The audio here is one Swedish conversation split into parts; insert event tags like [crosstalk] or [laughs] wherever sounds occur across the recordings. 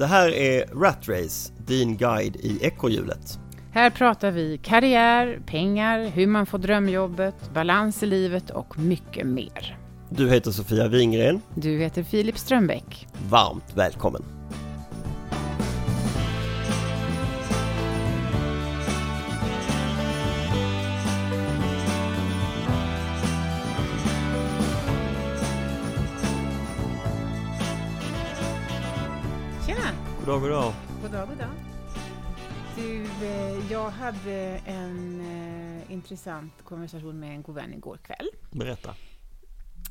Det här är Rat Race, din guide i ekorrhjulet. Här pratar vi karriär, pengar, hur man får drömjobbet, balans i livet och mycket mer. Du heter Sofia Wingren. Du heter Filip Strömbäck. Varmt välkommen! Dag, god dag. God dag, god dag. Du, eh, jag hade en eh, intressant konversation med en god vän igår kväll. Berätta.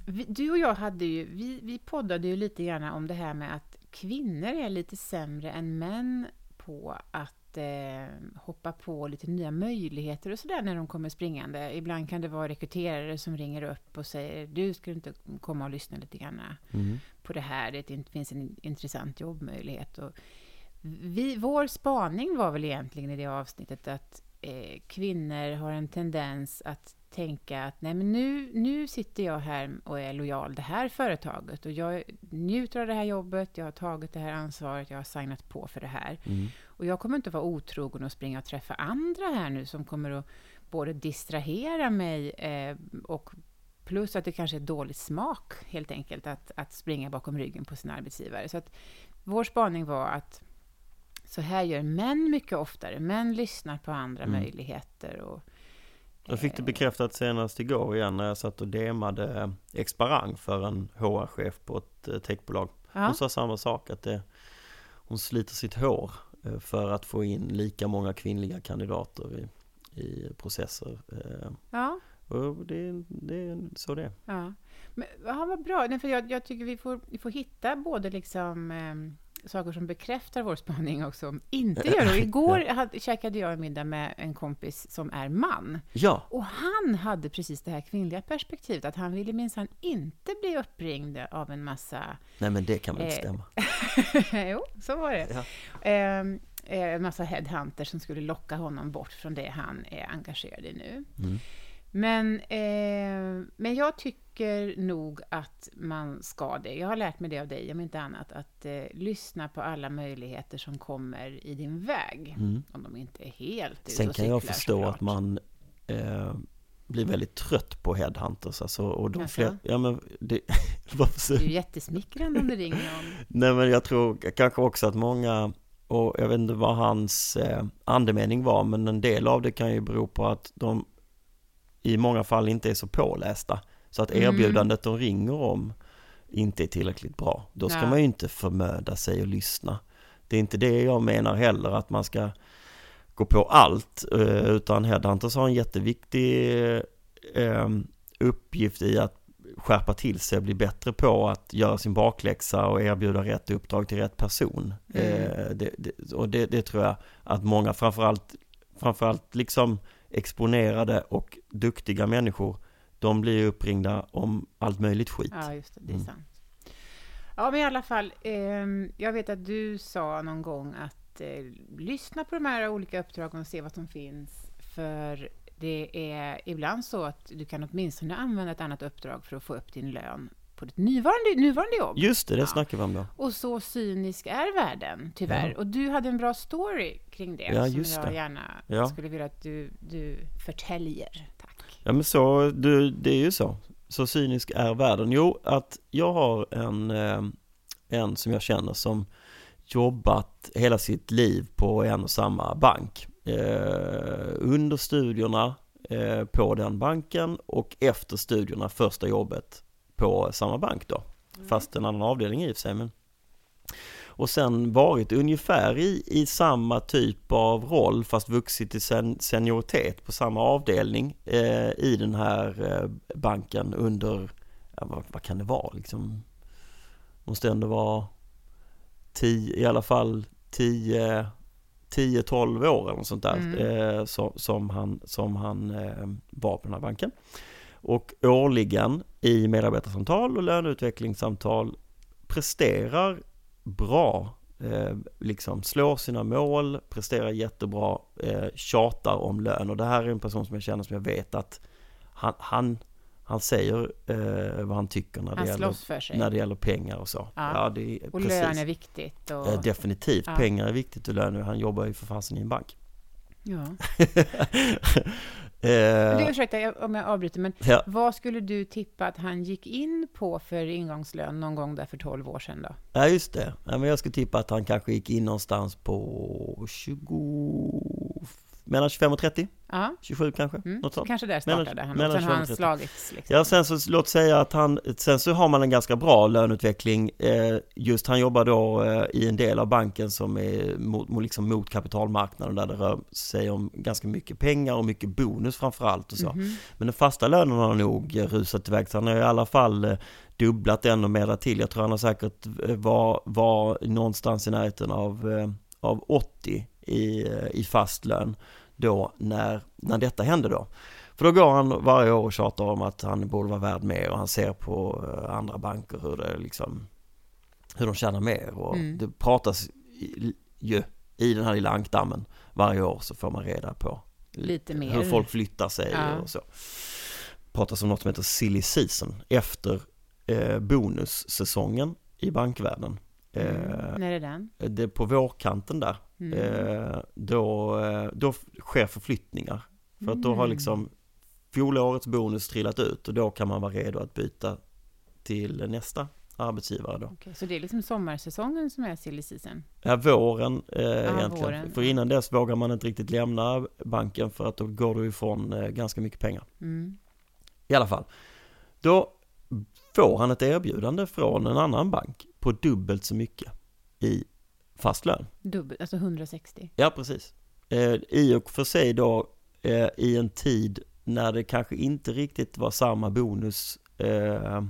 Vi, du och jag hade ju, vi, vi poddade ju lite grann om det här med att kvinnor är lite sämre än män på att eh, hoppa på lite nya möjligheter och sådär när de kommer springande. Ibland kan det vara rekryterare som ringer upp och säger du ska inte komma och lyssna lite grann Mm. på det här, det in- finns en intressant jobbmöjlighet. Och vi, vår spaning var väl egentligen i det avsnittet att eh, kvinnor har en tendens att tänka att nej men nu, nu sitter jag här och är lojal det här företaget och jag njuter av det här jobbet, jag har tagit det här ansvaret, jag har signat på för det här. Mm. Och jag kommer inte vara otrogen och springa och träffa andra här nu som kommer att både distrahera mig eh, och plus att det kanske är dålig smak helt enkelt att, att springa bakom ryggen på sin arbetsgivare. Så att vår spaning var att så här gör män mycket oftare. Män lyssnar på andra Mm. möjligheter och Jag fick det bekräftat senast igår igen när jag satt och demade Exparang för en HR-chef på ett eh, techbolag. ja, Hon sa samma sak, att det, hon sliter sitt hår eh, för att få in lika många kvinnliga kandidater i, i processer. eh, ja, Och det, det är så det är. ja. Men, ja, vad bra. För jag, jag tycker vi får, vi får hitta både liksom ehm, saker som bekräftar vår spaning och som inte [laughs] gör det. Igår hade, käkade jag en middag med en kompis som är man. Ja, Och han hade precis det här kvinnliga perspektivet, att han ville minsann inte bli uppringd av en massa... nej men det kan väl inte Eh, stämma. [laughs] jo, så var det. Ja. Ehm, eh, en massa headhunters som skulle locka honom bort från det han är engagerad i nu. Mm. Men, eh, men jag tycker nog att man ska det. Jag har lärt mig det av dig, om inte annat, att eh, lyssna på alla möjligheter som kommer i din väg. Mm. Om de inte är helt ute Sen kan jag förstå såklart. att man eh, blir väldigt trött på headhunters. Alltså, och de fler, ja, men det, [laughs] varför Det är jättesmickrande om det ringer någon. [laughs] Nej men jag tror kanske också att många, och jag vet inte vad hans eh, andemening var, men en del av det kan ju bero på att de i många fall inte är så pålästa. Så att Mm. erbjudandet de ringer om inte är tillräckligt bra. Då ska Ja. man ju inte förmöda sig och lyssna. Det är inte det jag menar heller, att man ska gå på allt, eh, utan Headhunters har en jätteviktig eh, uppgift i att skärpa till sig och bli bättre på att göra sin bakläxa och erbjuda rätt uppdrag till rätt person. Mm. Eh, det, det, och det, det tror jag att många, framförallt, framförallt liksom exponerade och duktiga människor, de blir ju uppringda om allt möjligt skit. Ja, just det. Det är Mm. sant. Ja, men i alla fall. ehm, jag vet att du sa någon gång att eh, lyssna på de här olika uppdragen och se vad som finns. För det är ibland så att du kan åtminstone använda ett annat uppdrag för att få upp din lön på ditt nuvarande, nuvarande jobb. Just det, det Ja. snackar vi om då. Och så cynisk är världen, tyvärr. Ja. Och du hade en bra story kring det Ja, som jag det. gärna Ja. skulle vilja att du, du förtäljer. Ja men så, du, det är ju så. Så cynisk är världen. Jo, att jag har en, eh, en som jag känner som jobbat hela sitt liv på en och samma bank. Eh, under studierna eh, på den banken och efter studierna första jobbet på samma bank då. Fast en annan avdelning i och för sig. Men... Och sen varit ungefär i, i samma typ av roll fast vuxit till sen, senioritet på samma avdelning eh, i den här eh, banken under, ja, vad, vad kan det vara liksom? Måste ändå vara tio, i alla fall 10 10-12 år eller sånt där Mm. eh, som, som han, som han eh, var på den här banken. Och årligen i medarbetarsamtal och löneutvecklingssamtal presterar bra, eh, liksom slår sina mål, presterar jättebra, eh, tjatar om lön. Och det här är en person som jag känner som jag vet att han, han, han säger eh, vad han tycker när det, Han gäller, för sig. när det gäller pengar och så. Ja. det är och precis. lön är viktigt. Och, Ja, definitivt, Ja. pengar är viktigt och lön, han jobbar ju för fasen i en bank. ja. [laughs] [laughs] eh, Du, ursäkta om jag avbryter, men ja, vad skulle du tippa att han gick in på för ingångslön någon gång där för 12 år sedan då? ja, just det. Ja, men jag skulle tippa att han kanske gick in någonstans på 20, mellan 25 och 30, Ja, 27 kanske, mm. något sånt. kanske där Mellan- startade han. mellan Och sen har han 25 och 30. slagits. Liksom. Ja, sen så låt säga att han, sen så har man en ganska bra löneutveckling. Eh, just han jobbar då eh, i en del av banken som är mot, liksom mot kapitalmarknaden där det rör sig om ganska mycket pengar och mycket bonus framför allt och så. Mhm. Men den fasta lönen har nog rusat iväg, så han har i alla fall eh, dubblat den och mer till. Jag tror han har säkert var, var någonstans i närheten av, av 80 i, i fast lön då när, när detta hände då. För då går han varje år och tjatar om att han borde vara värd mer och han ser på eh, andra banker hur det liksom hur de tjänar mer och Mm. det pratas ju i den här lilla ankdammen varje år så får man reda på Lite mer. hur folk flyttar sig Ja. och så. Pratas om något som heter silly season efter eh, bonussäsongen i bankvärlden. Eh, Mm. När är den? det är på vårkanten där. Mm. Eh, då, eh, då sker förflyttningar. För att då har Mm. liksom fjolårets bonus trillat ut och då kan man vara redo att byta till nästa arbetsgivare då. Okej, så det är liksom sommarsäsongen som är silly season? Ja, våren eh, egentligen. våren, För innan dess vågar man inte riktigt lämna banken för att då går du ifrån eh, ganska mycket pengar. Mm. I alla fall. Då får han ett erbjudande från en annan bank på dubbelt så mycket i fast lön. Dubbel, alltså 160? Ja, precis. Eh, I och för sig då eh, i en tid när det kanske inte riktigt var samma bonus eh,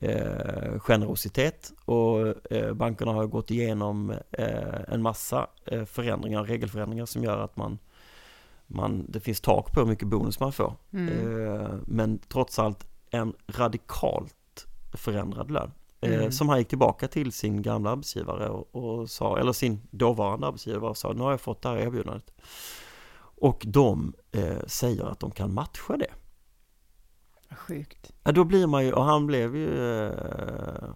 eh, generositet och eh, bankerna har gått igenom eh, en massa eh, förändringar, regelförändringar som gör att man, man det finns tak på hur mycket bonus man får. Mm. Eh, men trots allt en radikalt förändrad lön. Eh, Mm. Som han gick tillbaka till sin gamla arbetsgivare och, och sa, eller sin dåvarande arbetsgivare och sa, nu har jag fått det här erbjudandet. Och de eh, säger att de kan matcha det. Sjukt. Ja, då blir man ju, och han blev ju eh,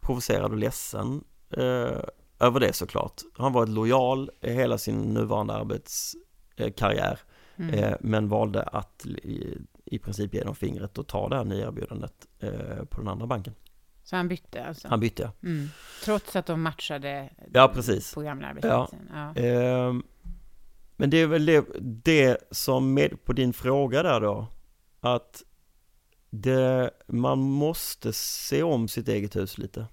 provocerad och ledsen eh, över det såklart. Han var lojal hela sin nuvarande arbetskarriär. Mm. Eh, men valde att i, i princip ge dem fingret och ta det här nya erbjudandet eh, på den andra banken. Så han bytte alltså? Han bytte. Mm. Trots att de matchade Ja, precis. på gamla arbetsplatsen? Ja. Ehm, men det är väl det, det som med på din fråga där då, att det, man måste se om sitt eget hus lite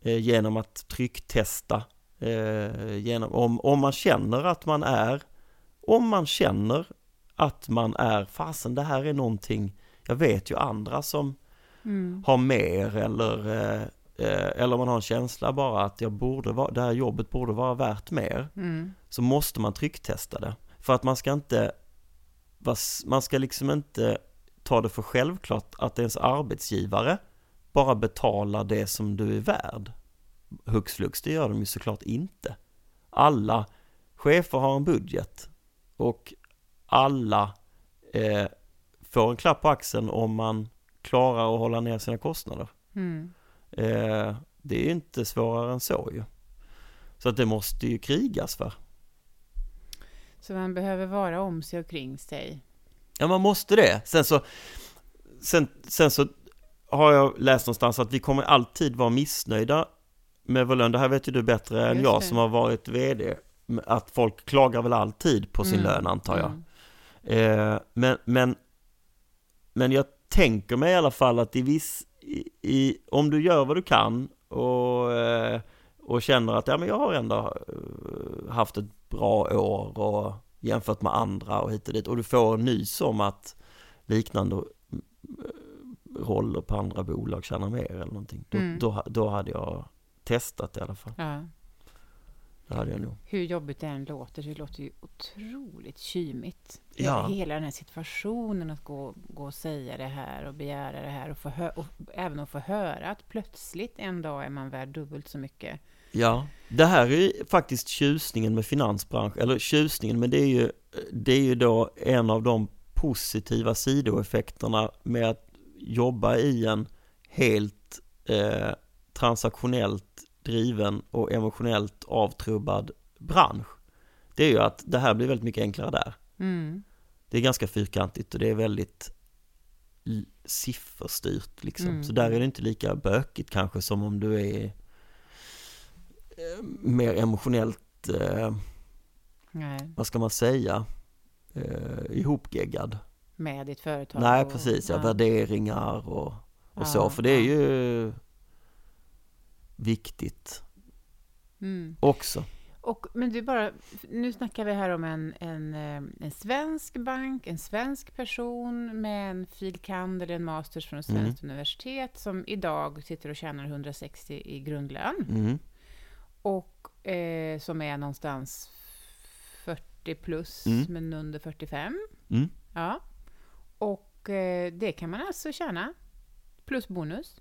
eh, genom att trycktesta. Eh, genom, om, om man känner att man är, om man känner att man är, fasen det här är någonting, jag vet ju andra som Mm. har mer eller, eh, eh, eller man har en känsla bara att jag borde vara, det här jobbet borde vara värt mer Mm. så måste man trycktesta det. För att man ska inte, man ska liksom inte ta det för självklart att ens arbetsgivare bara betalar det som du är värd. Hux flux, det gör de ju såklart inte. Alla chefer har en budget och alla eh, får en klapp på axeln om man klarar att hålla ner sina kostnader. Mm. Eh, det är ju inte svårare än så ju. Så att det måste ju krigas för. Så man behöver vara om sig och kring sig? Ja, man måste det. Sen så, sen, sen så har jag läst någonstans att vi kommer alltid vara missnöjda med vår lön. Det här vet ju du bättre än jag som har varit vd. Att folk klagar väl alltid på sin Mm. lön antar jag. Mm. Eh, men, men, men jag tänker mig i alla fall att i viss, i, i, om du gör vad du kan och, eh, och känner att ja, men jag har ändå eh, haft ett bra år och jämfört med andra och hit och dit och du får nys om att liknande eh, roller på andra bolag tjänar mer eller någonting. Då, Mm. då, då hade jag testat i alla fall. Ja. Det hade jag nog. Hur jobbigt det än låter, det låter ju otroligt kymigt. Ja. Hela den här situationen att gå, gå och säga det här och begära det här och, få hö- och även att få höra att plötsligt en dag är man värd dubbelt så mycket. Ja, det här är ju faktiskt tjusningen med finansbranschen, eller tjusningen, men det är ju, det är ju då en av de positiva sidoeffekterna med att jobba i en helt eh, transaktionellt driven och emotionellt avtrubbad bransch. Det är ju att det här blir väldigt mycket enklare där. Mm. Det är ganska fyrkantigt och det är väldigt sifferstyrt liksom. Mm. Så där är det inte lika bökigt kanske som om du är eh, mer emotionellt, eh, vad ska man säga, eh, ihopgeggad. med ditt företag. Nej och- precis, ja, värderingar och, och Ja, så. För det är ja. ju viktigt Mm. också. Och, men du bara, nu snackar vi här om en, en, eh, en svensk bank, en svensk person med en fil. kand. eller en masters från ett Mm. svenskt universitet som idag sitter och tjänar 160 i grundlön Mm. och eh, som är någonstans 40 plus Mm. men under 45. Mm. Ja. Och eh, det kan man alltså tjäna plus bonus.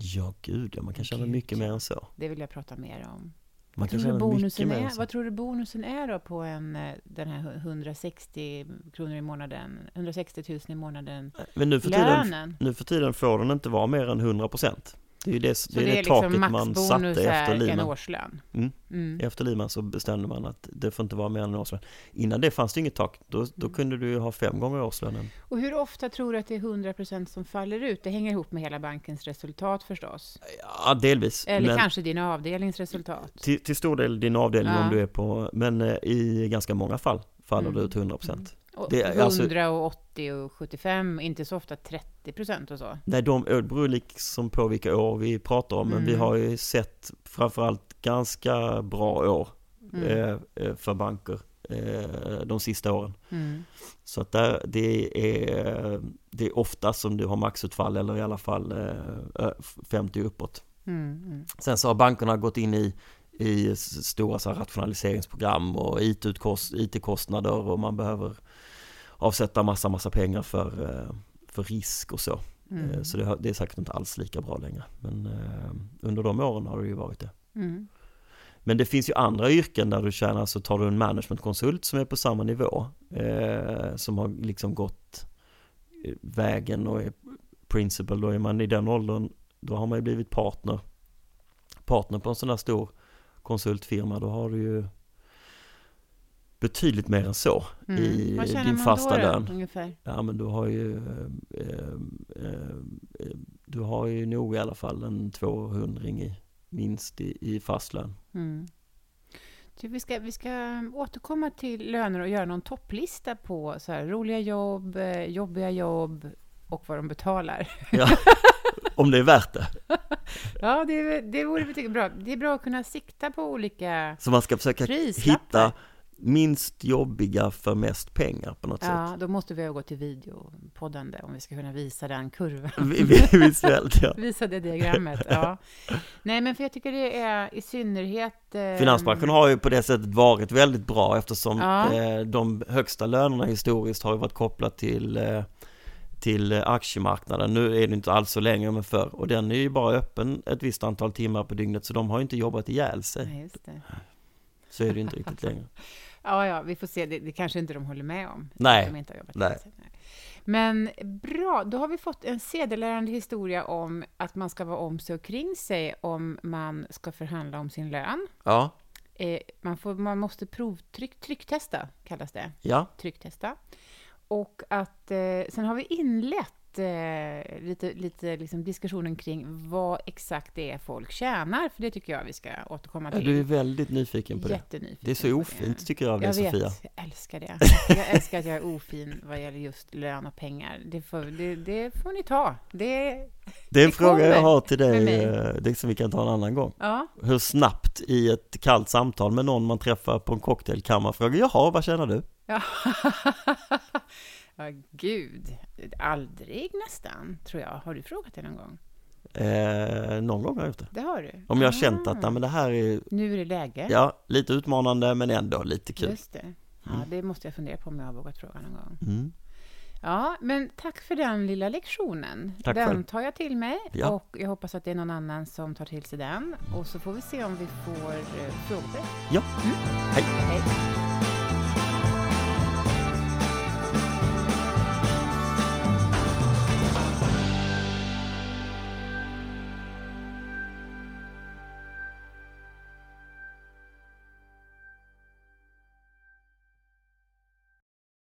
Ja gud ja, man kan tjäna mycket mer än så. Det vill jag prata mer om. Man Vad tror, du bonusen är, vad tror du bonusen är då på en, eh, den här 160 kronor i månaden, 160 000 i månaden, Men nu för, tiden, lönen? nu för tiden får den inte vara mer än 100%. Det är ju det, Så det, är det taket liksom man satte efter är en Lehman. årslön? Mm. Mm. Efter Lehman så bestämde man att det får inte vara mer än en årslön. Innan det fanns det inget tak. Då, då Mm. kunde du ha fem gånger årslönen. Och hur ofta tror du att det är 100% som faller ut? Det hänger ihop med hela bankens resultat förstås. Ja, delvis. Eller men kanske din avdelnings resultat. till, till stor del din avdelning Ja. om du är på, men eh, i ganska många fall faller det Mm. ut 100%. Det är 100 alltså- och 80 och 75, inte så ofta 30% och så. Nej, de det beror liksom på vilka år vi pratar om, men vi Mm. har ju sett framförallt ganska bra år Mm. eh, eh, för banker eh, de sista åren. Mm. Så att där, det är, det är ofta som du har maxutfall eller i alla fall eh, ö- 50 uppåt. Mm. Mm. Sen så har bankerna gått in i, i stora så rationaliseringsprogram och IT-kostnader och man behöver avsätta massa, massa pengar för, eh, för risk och så. Mm. Eh, Så det, det är säkert inte alls lika bra längre. Men eh, under de åren har det ju varit det. Mm. Men det finns ju andra yrken där du tjänar, så tar du en managementkonsult som är på samma nivå. Eh, som har liksom gått vägen och är principal. Då är man i den åldern, då har man ju blivit partner. Partner på en sån här stor konsultfirma, då har du ju betydligt mer än så Mm. i din fasta då, lön. Ungefär? Ja men du har ju eh, eh, eh, Du har ju nog i alla fall en 200 i minst i, i fastlön. Mm. Du, vi, ska, vi ska återkomma till löner och göra någon topplista på så här, roliga jobb, eh, jobbiga jobb och vad de betalar. Ja, [laughs] om det är värt det. [laughs] Ja, det, det vore tycker bra. Det är bra att kunna sikta på olika Så man ska försöka prislappar. hitta minst jobbiga för mest pengar på något Ja, då måste vi övergå till videopoddande om vi ska kunna visa den kurvan. sätt. Vi- vi- Visuellt ja. [laughs] Visa det diagrammet, ja. Nej, men för jag tycker det är i synnerhet... Eh, Finansbranschen har ju på det sättet varit väldigt bra eftersom Ja. eh, de högsta lönerna historiskt har ju varit kopplat till eh, till aktiemarknaden. Nu är det inte alls så länge men förr och den är ju bara öppen ett visst antal timmar på dygnet så de har ju inte jobbat ihjäl sig. Det. Så är det inte riktigt längre. [laughs] Ja, ja, vi får se. Det, det kanske inte de håller med om. Nej. De inte har jobbat. Nej. Men bra, då har vi fått en sedelärande historia om att man ska vara om sig och kring sig om man ska förhandla om sin lön. Ja, Eh, man, får, man måste provtryck, trycktesta, kallas det. ja, Trycktesta. Och att eh, sen har vi inlett eh, lite, lite liksom diskussionen kring vad exakt det är folk tjänar, för det tycker jag vi ska återkomma Ja, till. du är väldigt nyfiken på det. Jättenyfiken Det är så ofint tycker jag av dig jag Sofia. vet, jag älskar det. Jag älskar att jag är ofin vad gäller just lön och pengar. Det får, det, det får ni ta. Det, Det är en fråga jag har till dig, eh, det som vi kan ta en annan gång. ja. Hur snabbt i ett kallt samtal med någon man träffar på en cocktail kan man fråga, jaha, vad tjänar du? Ja. [laughs] ja, gud. Aldrig nästan, tror jag. Har du frågat det någon gång? Eh, någon gång har jag gjort det. Det har du. Om jag har känt Ah. att, nej, men det här är, Nu är det läge. ja, lite utmanande men ändå lite kul. Just det. Ja, Mm. det måste jag fundera på om jag har vågat fråga någon gång. Mm. Ja, men tack för den lilla lektionen. Tack den själv. tar jag till mig Ja. och jag hoppas att det är någon annan som tar till sig den. Och så får vi se om vi får eh, frågor. Ja, Mm. hej.